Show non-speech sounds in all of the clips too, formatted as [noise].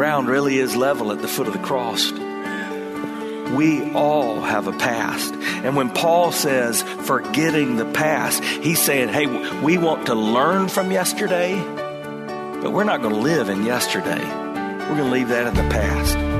Ground really is level at the foot of the cross. We all have a past. And when Paul says forgetting the past, he's saying, hey, we want to learn from yesterday, but we're not going to live in yesterday. We're going to leave that in the past.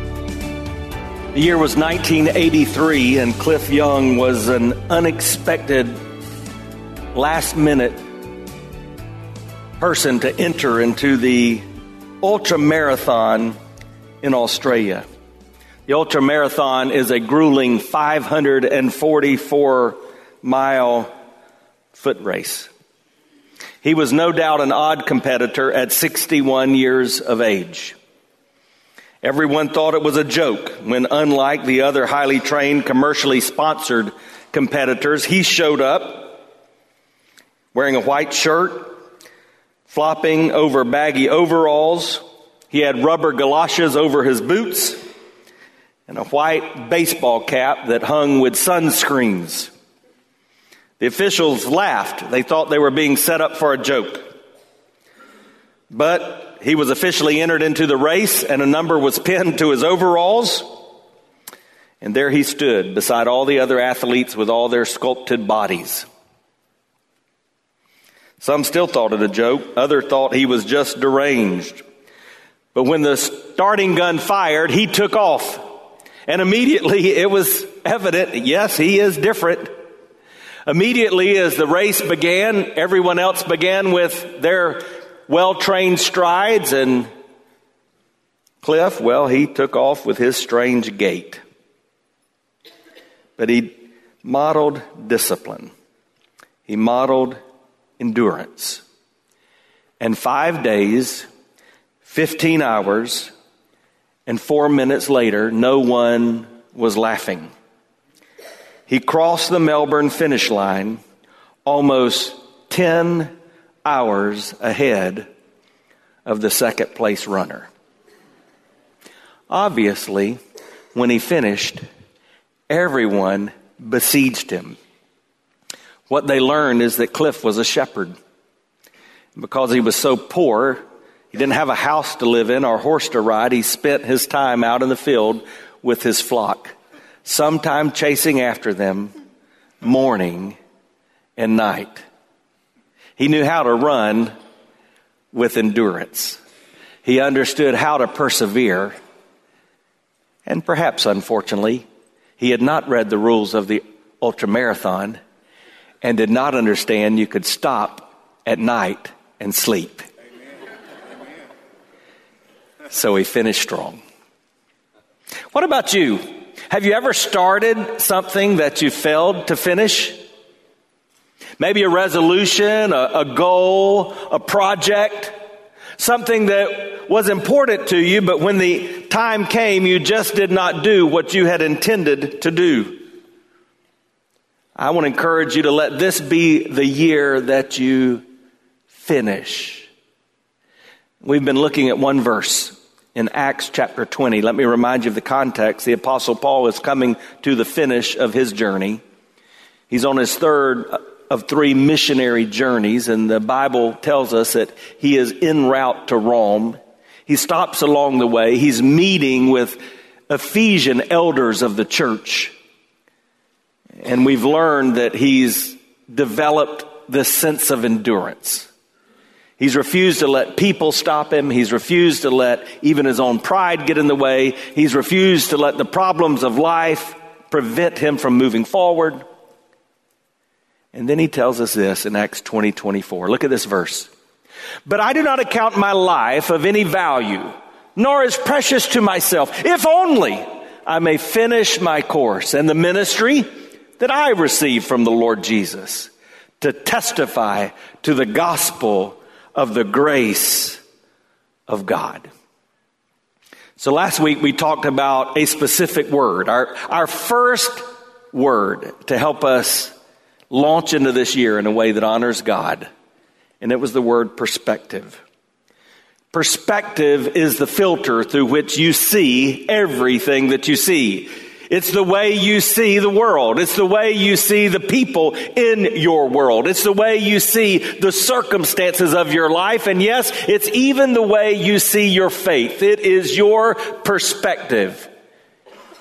The year was 1983, and Cliff Young was an unexpected, last minute person to enter into the ultra marathon in Australia. The ultra marathon is a grueling 544 mile foot race. He was no doubt an odd competitor at 61 years of age. Everyone thought it was a joke when, unlike the other highly trained, commercially sponsored competitors, he showed up wearing a white shirt, flopping over baggy overalls. He had rubber galoshes over his boots and a white baseball cap that hung with sunscreens. The officials laughed. They thought they were being set up for a joke. But he was officially entered into the race and a number was pinned to his overalls. And there he stood beside all the other athletes with all their sculpted bodies. Some still thought it a joke. Others thought he was just deranged. But when the starting gun fired, he took off. And immediately it was evident, yes, he is different. Immediately as the race began, everyone else began with their well trained strides, and Cliff, well, he took off with his strange gait. But he modeled discipline, he modeled endurance. And five days, 15 hours, and four minutes later, no one was laughing. He crossed the Melbourne finish line almost 10 hours ahead of the second place runner. Obviously, when he finished, everyone besieged him. What they learned is that Cliff was a shepherd. Because he was so poor, he didn't have a house to live in or horse to ride. He spent his time out in the field with his flock, sometime chasing after them morning and night. He knew how to run with endurance. He understood how to persevere. And perhaps, unfortunately, he had not read the rules of the ultramarathon and did not understand you could stop at night and sleep. So he finished strong. What about you? Have you ever started something that you failed to finish? Maybe a resolution, a, a goal, a project, something that was important to you, but when the time came, you just did not do what you had intended to do. I want to encourage you to let this be the year that you finish. We've been looking at one verse in Acts chapter 20. Let me remind you of the context. The apostle Paul is coming to the finish of his journey. He's on his third of three missionary journeys, and the Bible tells us that he is en route to Rome. He stops along the way. He's meeting with Ephesian elders of the church. And we've learned that he's developed this sense of endurance. He's refused to let people stop him. He's refused to let even his own pride get in the way. He's refused to let the problems of life prevent him from moving forward. And then he tells us this in Acts 20 24. Look at this verse. But I do not account my life of any value, nor as precious to myself, if only I may finish my course and the ministry that I received from the Lord Jesus to testify to the gospel of the grace of God. So last week we talked about a specific word, our, our first word to help us launch into this year in a way that honors God. And it was the word perspective. Perspective is the filter through which you see everything that you see. It's the way you see the world. It's the way you see the people in your world. It's the way you see the circumstances of your life. And yes, it's even the way you see your faith. It is your perspective.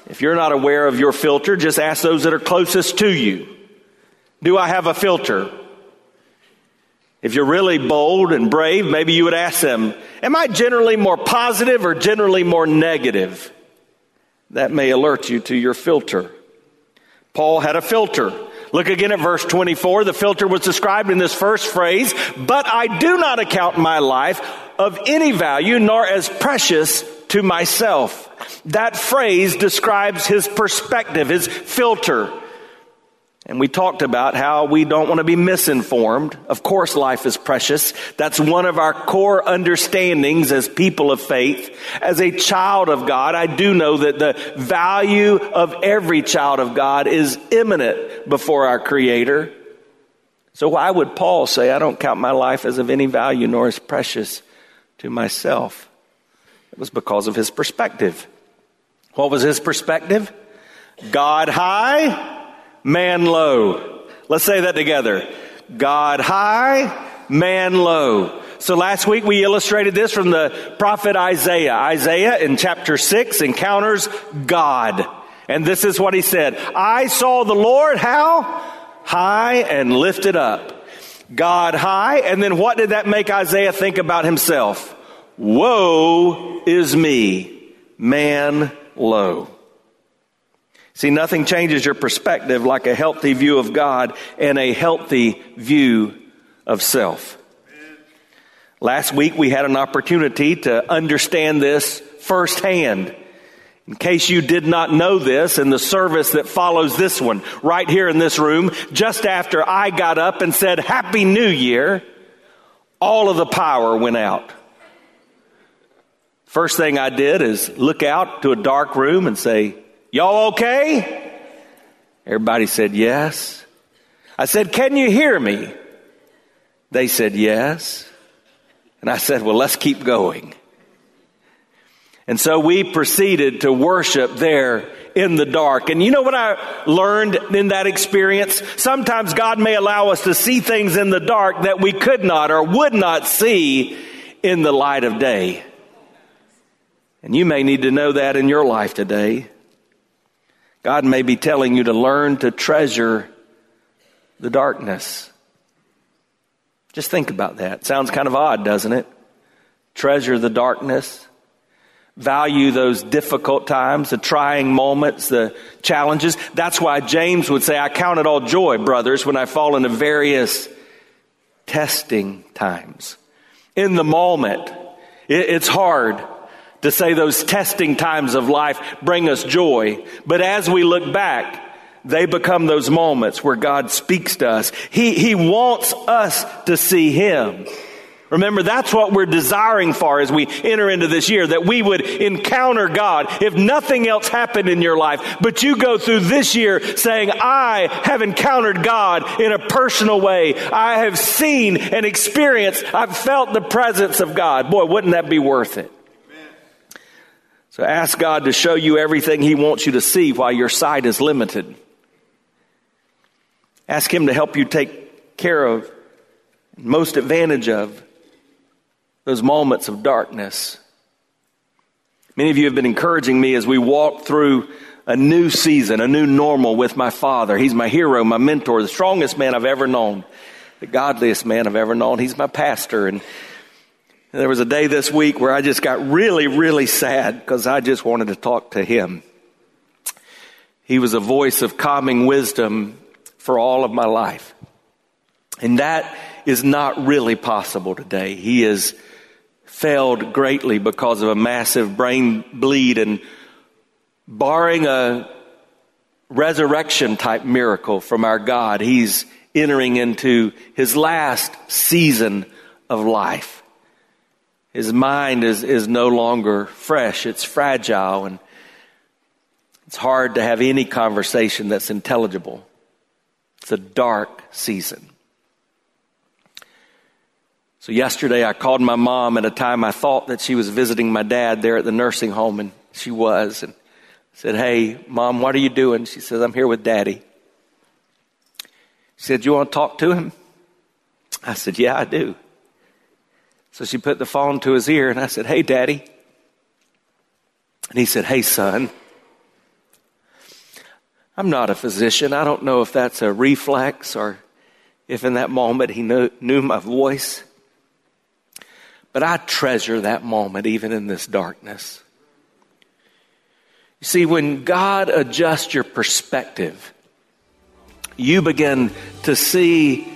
If you're not aware of your filter, just ask those that are closest to you. Do I have a filter? If you're really bold and brave, maybe you would ask them, Am I generally more positive or generally more negative? That may alert you to your filter. Paul had a filter. Look again at verse 24. The filter was described in this first phrase, but I do not account my life of any value nor as precious to myself. That phrase describes his perspective, his filter. And we talked about how we don't want to be misinformed. Of course, life is precious. That's one of our core understandings as people of faith. As a child of God, I do know that the value of every child of God is imminent before our Creator. So why would Paul say, I don't count my life as of any value nor as precious to myself? It was because of his perspective. What was his perspective? God high, man low. Let's say that together. God high, man low. So last week we illustrated this from the prophet Isaiah. Isaiah in chapter 6 encounters God. And this is what he said. I saw the Lord how? High and lifted up. God high. And then what did that make Isaiah think about himself? Woe is me, man low. See, nothing changes your perspective like a healthy view of God and a healthy view of self. Last week we had an opportunity to understand this firsthand. In case you did not know this, in the service that follows this one, right here in this room, just after I got up and said, Happy New Year, all of the power went out. First thing I did is look out to a dark room and say, Y'all okay? Everybody said yes. I said, Can you hear me? They said yes. And I said, Well, let's keep going. And so we proceeded to worship there in the dark. And you know what I learned in that experience? Sometimes God may allow us to see things in the dark that we could not or would not see in the light of day. And you may need to know that in your life today. God may be telling you to learn to treasure the darkness. Just think about that. Sounds kind of odd, doesn't it? Treasure the darkness. Value those difficult times, the trying moments, the challenges. That's why James would say, I count it all joy, brothers, when I fall into various testing times. In the moment, it's hard to say those testing times of life bring us joy. But as we look back, they become those moments where God speaks to us. He, he wants us to see Him. Remember, that's what we're desiring for as we enter into this year, that we would encounter God. If nothing else happened in your life, but you go through this year saying, I have encountered God in a personal way. I have seen and experienced, I've felt the presence of God. Boy, wouldn't that be worth it? Ask God to show you everything He wants you to see while your sight is limited. Ask Him to help you take care of, most advantage of, those moments of darkness. Many of you have been encouraging me as we walk through a new season, a new normal with my father. He's my hero, my mentor, the strongest man I've ever known, the godliest man I've ever known. He's my pastor. And There was a day this week where I just got really, really sad because I just wanted to talk to him. He was a voice of calming wisdom for all of my life. And that is not really possible today. He has failed greatly because of a massive brain bleed and barring a resurrection type miracle from our God, he's entering into his last season of life. His mind is, is no longer fresh. It's fragile and it's hard to have any conversation that's intelligible. It's a dark season. So yesterday I called my mom at a time I thought that she was visiting my dad there at the nursing home and she was and I said, Hey, mom, what are you doing? She says, I'm here with daddy. She said, You want to talk to him? I said, Yeah, I do. So she put the phone to his ear, and I said, Hey, Daddy. And he said, Hey, son. I'm not a physician. I don't know if that's a reflex or if in that moment he knew, knew my voice. But I treasure that moment even in this darkness. You see, when God adjusts your perspective, you begin to see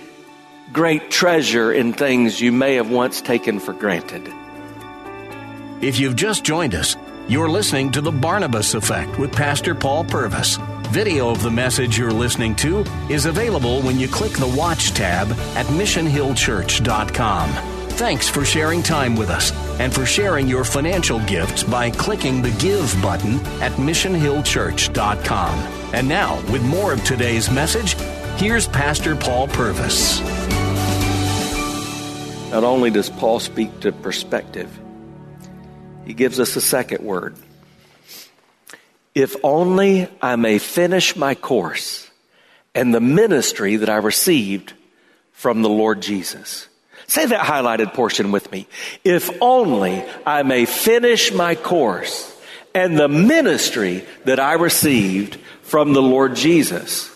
great treasure in things you may have once taken for granted. If you've just joined us, you're listening to The Barnabas Effect with Pastor Paul Purvis. Video of the message you're listening to is available when you click the Watch tab at MissionHillChurch.com. Thanks for sharing time with us and for sharing your financial gifts by clicking the Give button at MissionHillChurch.com. And now, with more of today's message, here's Pastor Paul Purvis. Not only does Paul speak to perspective, he gives us a second word. If only I may finish my course and the ministry that I received from the Lord Jesus. Say that highlighted portion with me. If only I may finish my course and the ministry that I received from the Lord Jesus.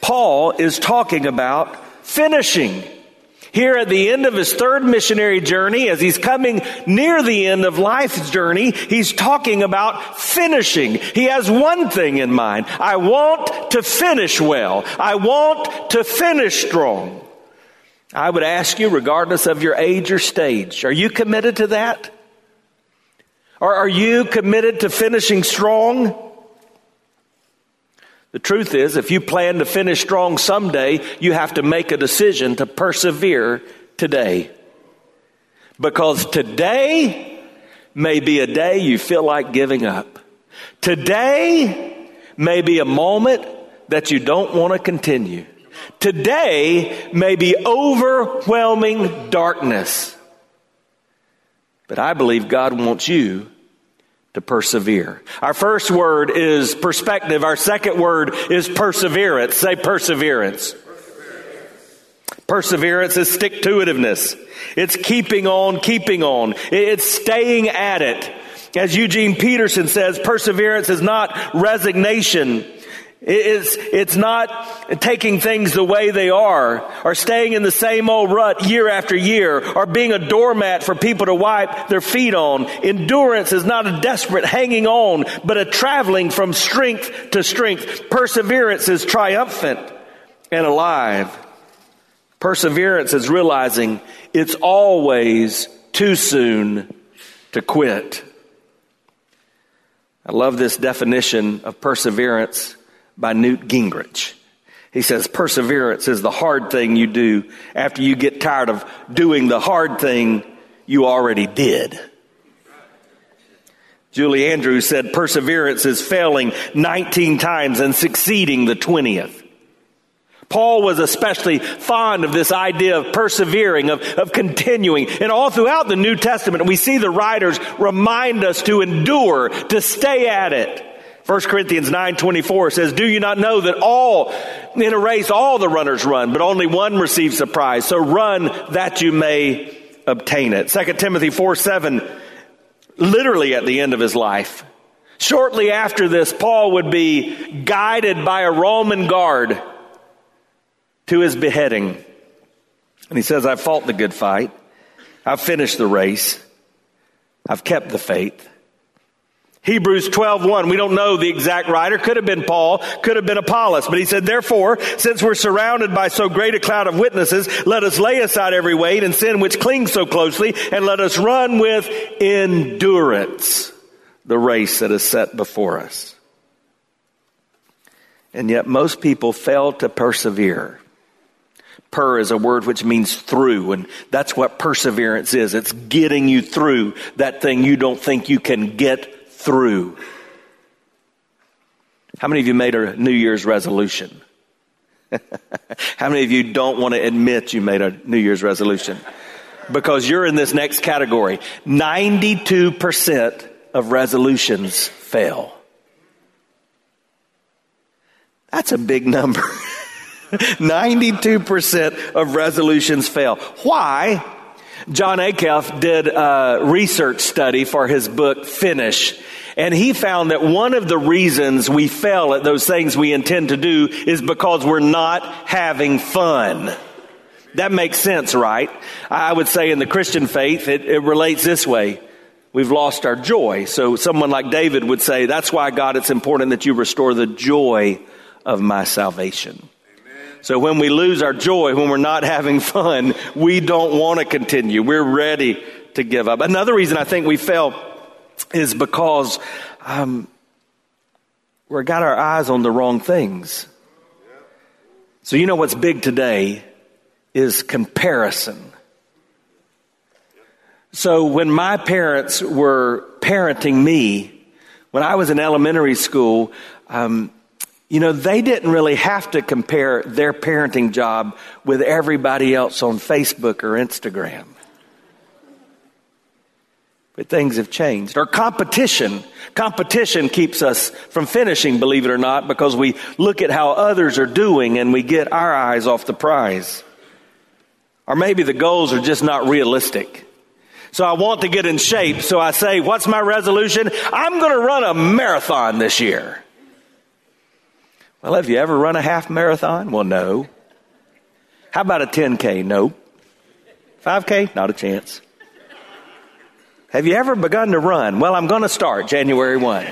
Paul is talking about finishing here at the end of his third missionary journey, as he's coming near the end of life's journey, he's talking about finishing. He has one thing in mind. I want to finish well. I want to finish strong. I would ask you, regardless of your age or stage, are you committed to that? Or are you committed to finishing strong? The truth is, if you plan to finish strong someday, you have to make a decision to persevere today. Because today may be a day you feel like giving up. Today may be a moment that you don't want to continue. Today may be overwhelming darkness. But I believe God wants you to persevere. Our first word is perspective. Our second word is perseverance. Say perseverance. Perseverance is stick to itiveness. It's keeping on, keeping on. It's staying at it. As Eugene Peterson says, perseverance is not resignation. It's, it's not taking things the way they are, or staying in the same old rut year after year, or being a doormat for people to wipe their feet on. Endurance is not a desperate hanging on, but a traveling from strength to strength. Perseverance is triumphant and alive. Perseverance is realizing it's always too soon to quit. I love this definition of perseverance by Newt Gingrich. He says, perseverance is the hard thing you do after you get tired of doing the hard thing you already did. Julie Andrews said, perseverance is failing 19 times and succeeding the 20th. Paul was especially fond of this idea of persevering, of, of continuing. And all throughout the New Testament, we see the writers remind us to endure, to stay at it. 1 Corinthians 9:24 says, "Do you not know that all in a race all the runners run, but only one receives the prize? So run that you may obtain it." 2 Timothy 4:7 literally at the end of his life. Shortly after this, Paul would be guided by a Roman guard to his beheading. And he says, I fought the good fight. I've finished the race. I've kept the faith. Hebrews 12:1 we don't know the exact writer could have been Paul could have been Apollos but he said therefore since we're surrounded by so great a cloud of witnesses let us lay aside every weight and sin which clings so closely and let us run with endurance the race that is set before us and yet most people fail to persevere Per is a word which means through, and that's what perseverance is. It's getting you through that thing you don't think you can get through. How many of you made a New Year's resolution? [laughs] How many of you don't want to admit you made a New Year's resolution? Because you're in this next category. 92% of resolutions fail. That's a big number. [laughs] 92% of resolutions fail. Why? Jon Acuff did a research study for his book, Finish. And he found that one of the reasons we fail at those things we intend to do is because we're not having fun. That makes sense, right? I would say in the Christian faith, it, it relates this way. We've lost our joy. So someone like David would say, that's why God, it's important that you restore the joy of my salvation. So when we lose our joy, when we're not [laughs] having fun, we don't want to continue. We're ready to give up. Another reason I think we fail is because um, we've got our eyes on the wrong things. So you know what's big today is comparison. So when my parents were parenting me, when I was in elementary school, um, you know, they didn't really have to compare their parenting job with everybody else on Facebook or Instagram. But things have changed. Or competition. Competition keeps us from finishing, believe it or not, because we look at how others are doing and we get our eyes off the prize. Or maybe the goals are just not realistic. So I want to get in shape, so I say, what's my resolution? I'm going to run a marathon this year. Well, have you ever run a half marathon? Well, no. How about a 10K? Nope. 5K? Not a chance. Have you ever begun to run? Well, I'm going to start January 1.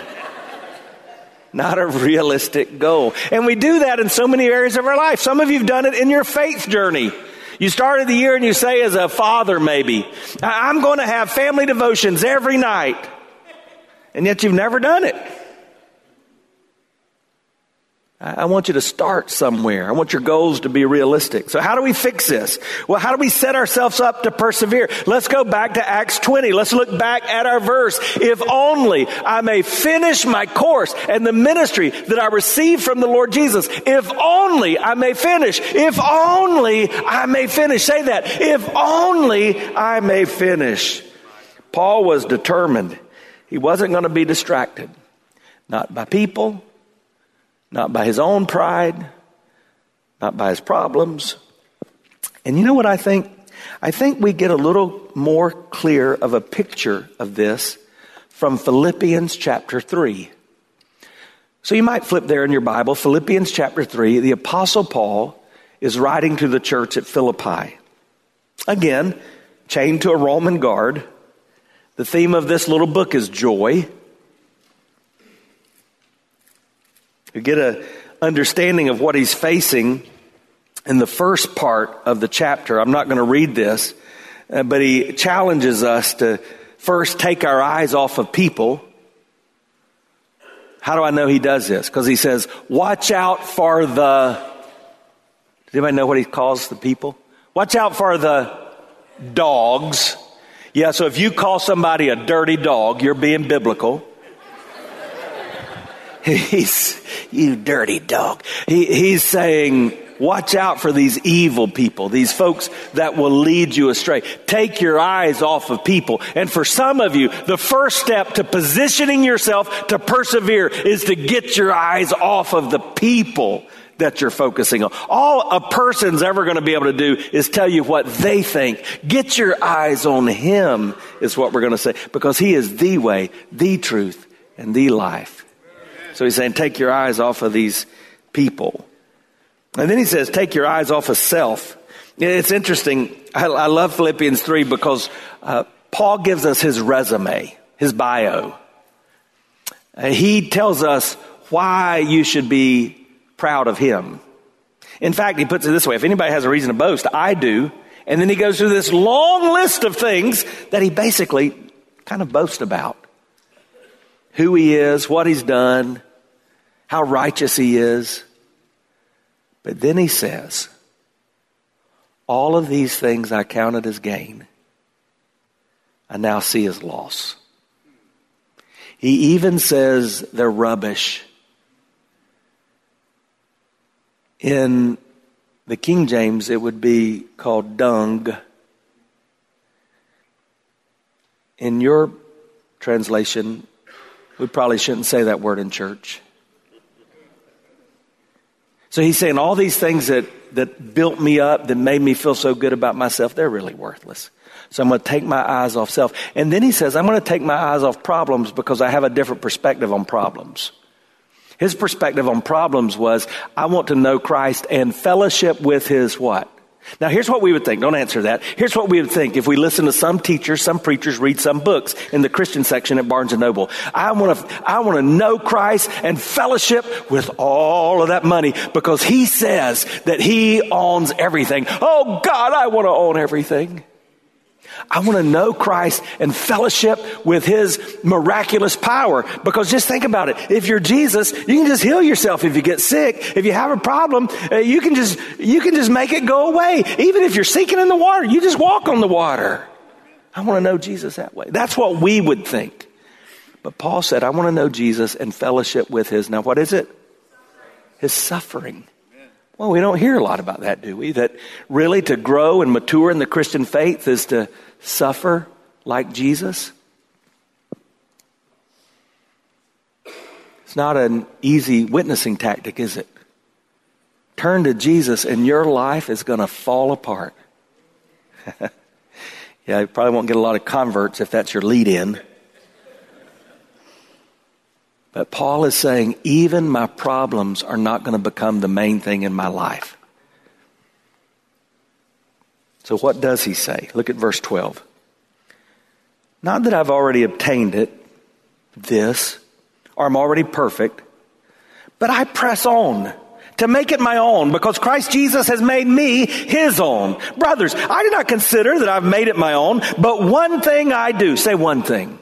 Not a realistic goal. And we do that in so many areas of our life. Some of you have done it in your faith journey. You started the year and you say, as a father, maybe, I'm going to have family devotions every night. And yet you've never done it. I want you to start somewhere. I want your goals to be realistic. So how do we fix this? Well, how do we set ourselves up to persevere? Let's go back to Acts 20. Let's look back at our verse. If only I may finish my course and the ministry that I received from the Lord Jesus. If only I may finish. If only I may finish. Say that. If only I may finish. Paul was determined. He wasn't going to be distracted. Not by people, not by his own pride, not by his problems. And you know what I think? I think we get a little more clear of a picture of this from Philippians chapter 3. So you might flip there in your Bible, Philippians chapter 3. The Apostle Paul is writing to the church at Philippi. Again, chained to a Roman guard. The theme of this little book is joy. Get an understanding of what he's facing in the first part of the chapter. I'm not going to read this, uh, but he challenges us to first take our eyes off of people. How do I know he does this? Because he says, watch out for the. Does anybody know what he calls the people? Watch out for the dogs. Yeah, so if you call somebody a dirty dog, you're being biblical. [laughs] He's, you dirty dog. He, he's saying, watch out for these evil people, these folks that will lead you astray. Take your eyes off of people. And for some of you, the first step to positioning yourself to persevere is to get your eyes off of the people that you're focusing on. All a person's ever going to be able to do is tell you what they think. Get your eyes on Him is what we're going to say because He is the way, the truth, and the life. So he's saying, take your eyes off of these people. And then he says, take your eyes off of self. It's interesting. I, I love Philippians 3 because uh, Paul gives us his resume, his bio. Uh, he tells us why you should be proud of him. In fact, he puts it this way if anybody has a reason to boast, I do. And then he goes through this long list of things that he basically kind of boasts about who he is, what he's done, how righteous he is. But then he says, All of these things I counted as gain, I now see as loss. He even says they're rubbish. In the King James, it would be called dung. In your translation, we probably shouldn't say that word in church. So he's saying all these things that, that built me up, that made me feel so good about myself, they're really worthless. So I'm going to take my eyes off self. And then he says, I'm going to take my eyes off problems because I have a different perspective on problems. His perspective on problems was, I want to know Christ and fellowship with his what? Now here's what we would think. Don't answer that. Here's what we would think if we listen to some teachers, some preachers read some books in the Christian section at Barnes and Noble. I want to, I want to know Christ and fellowship with all of that money because he says that he owns everything. Oh God, I want to own everything. I want to know Christ and fellowship with His miraculous power. Because just think about it. If you're Jesus, you can just heal yourself if you get sick. If you have a problem, uh, you can just, you can just make it go away. Even if you're sinking in the water, you just walk on the water. I want to know Jesus that way. That's what we would think. But Paul said, I want to know Jesus and fellowship with His. Now, what is it? His suffering. Well, we don't hear a lot about that, do we? That really to grow and mature in the Christian faith is to suffer like Jesus? It's not an easy witnessing tactic, is it? Turn to Jesus and your life is going to fall apart. [laughs] yeah, you probably won't get a lot of converts if that's your lead in. But Paul is saying, even my problems are not going to become the main thing in my life. So, what does he say? Look at verse 12. Not that I've already obtained it, this, or I'm already perfect, but I press on to make it my own because Christ Jesus has made me his own. Brothers, I do not consider that I've made it my own, but one thing I do. Say one thing.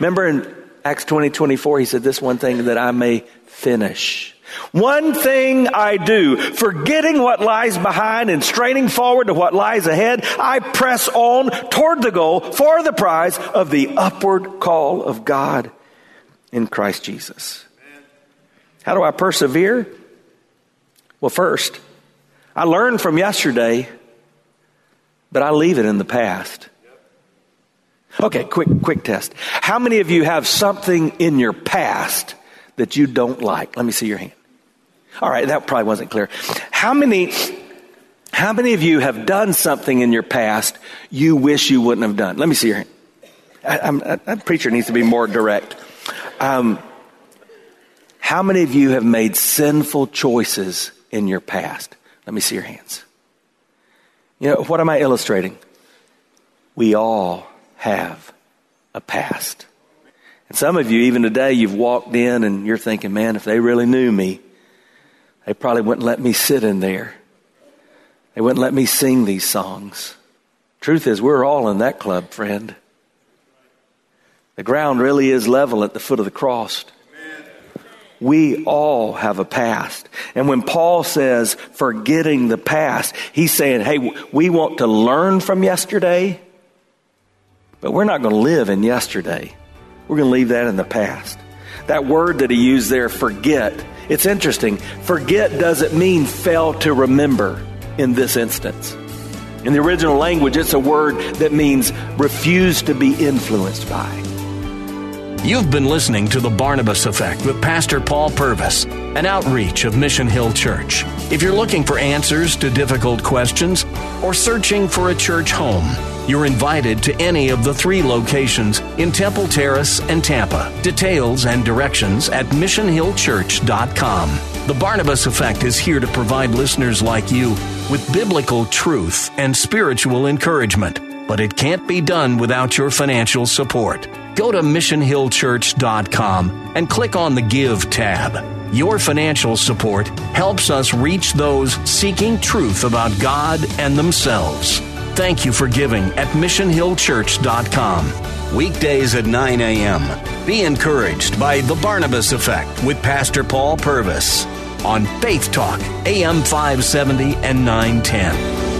Remember in Acts 20, 24, he said, this one thing that I may finish. One thing I do, forgetting what lies behind and straining forward to what lies ahead, I press on toward the goal for the prize of the upward call of God in Christ Jesus. How do I persevere? Well, first, I learned from yesterday, but I leave it in the past. Okay, quick, quick test. How many of you have something in your past that you don't like? Let me see your hand. All right, that probably wasn't clear. How many, how many of you have done something in your past you wish you wouldn't have done? Let me see your hand. That preacher needs to be more direct. Um, how many of you have made sinful choices in your past? Let me see your hands. You know, what am I illustrating? We all have a past. And some of you, even today, you've walked in and you're thinking, man, if they really knew me, they probably wouldn't let me sit in there. They wouldn't let me sing these songs. Truth is, we're all in that club, friend. The ground really is level at the foot of the cross. We all have a past. And when Paul says forgetting the past, he's saying, hey, we want to learn from yesterday, but we're not going to live in yesterday. We're going to leave that in the past. That word that he used there, forget, it's interesting. Forget doesn't mean fail to remember in this instance. In the original language, it's a word that means refuse to be influenced by. You've been listening to The Barnabas Effect with Pastor Paul Purvis, an outreach of Mission Hill Church. If you're looking for answers to difficult questions or searching for a church home, You're invited to any of the three locations in Temple Terrace and Tampa. Details and directions at missionhillchurch.com. The Barnabas Effect is here to provide listeners like you with biblical truth and spiritual encouragement, but it can't be done without your financial support. Go to missionhillchurch.com and click on the Give tab. Your financial support helps us reach those seeking truth about God and themselves. Thank you for giving at missionhillchurch.com. Weekdays at 9 a.m. Be encouraged by The Barnabas Effect with Pastor Paul Purvis on Faith Talk, AM 570 and 910.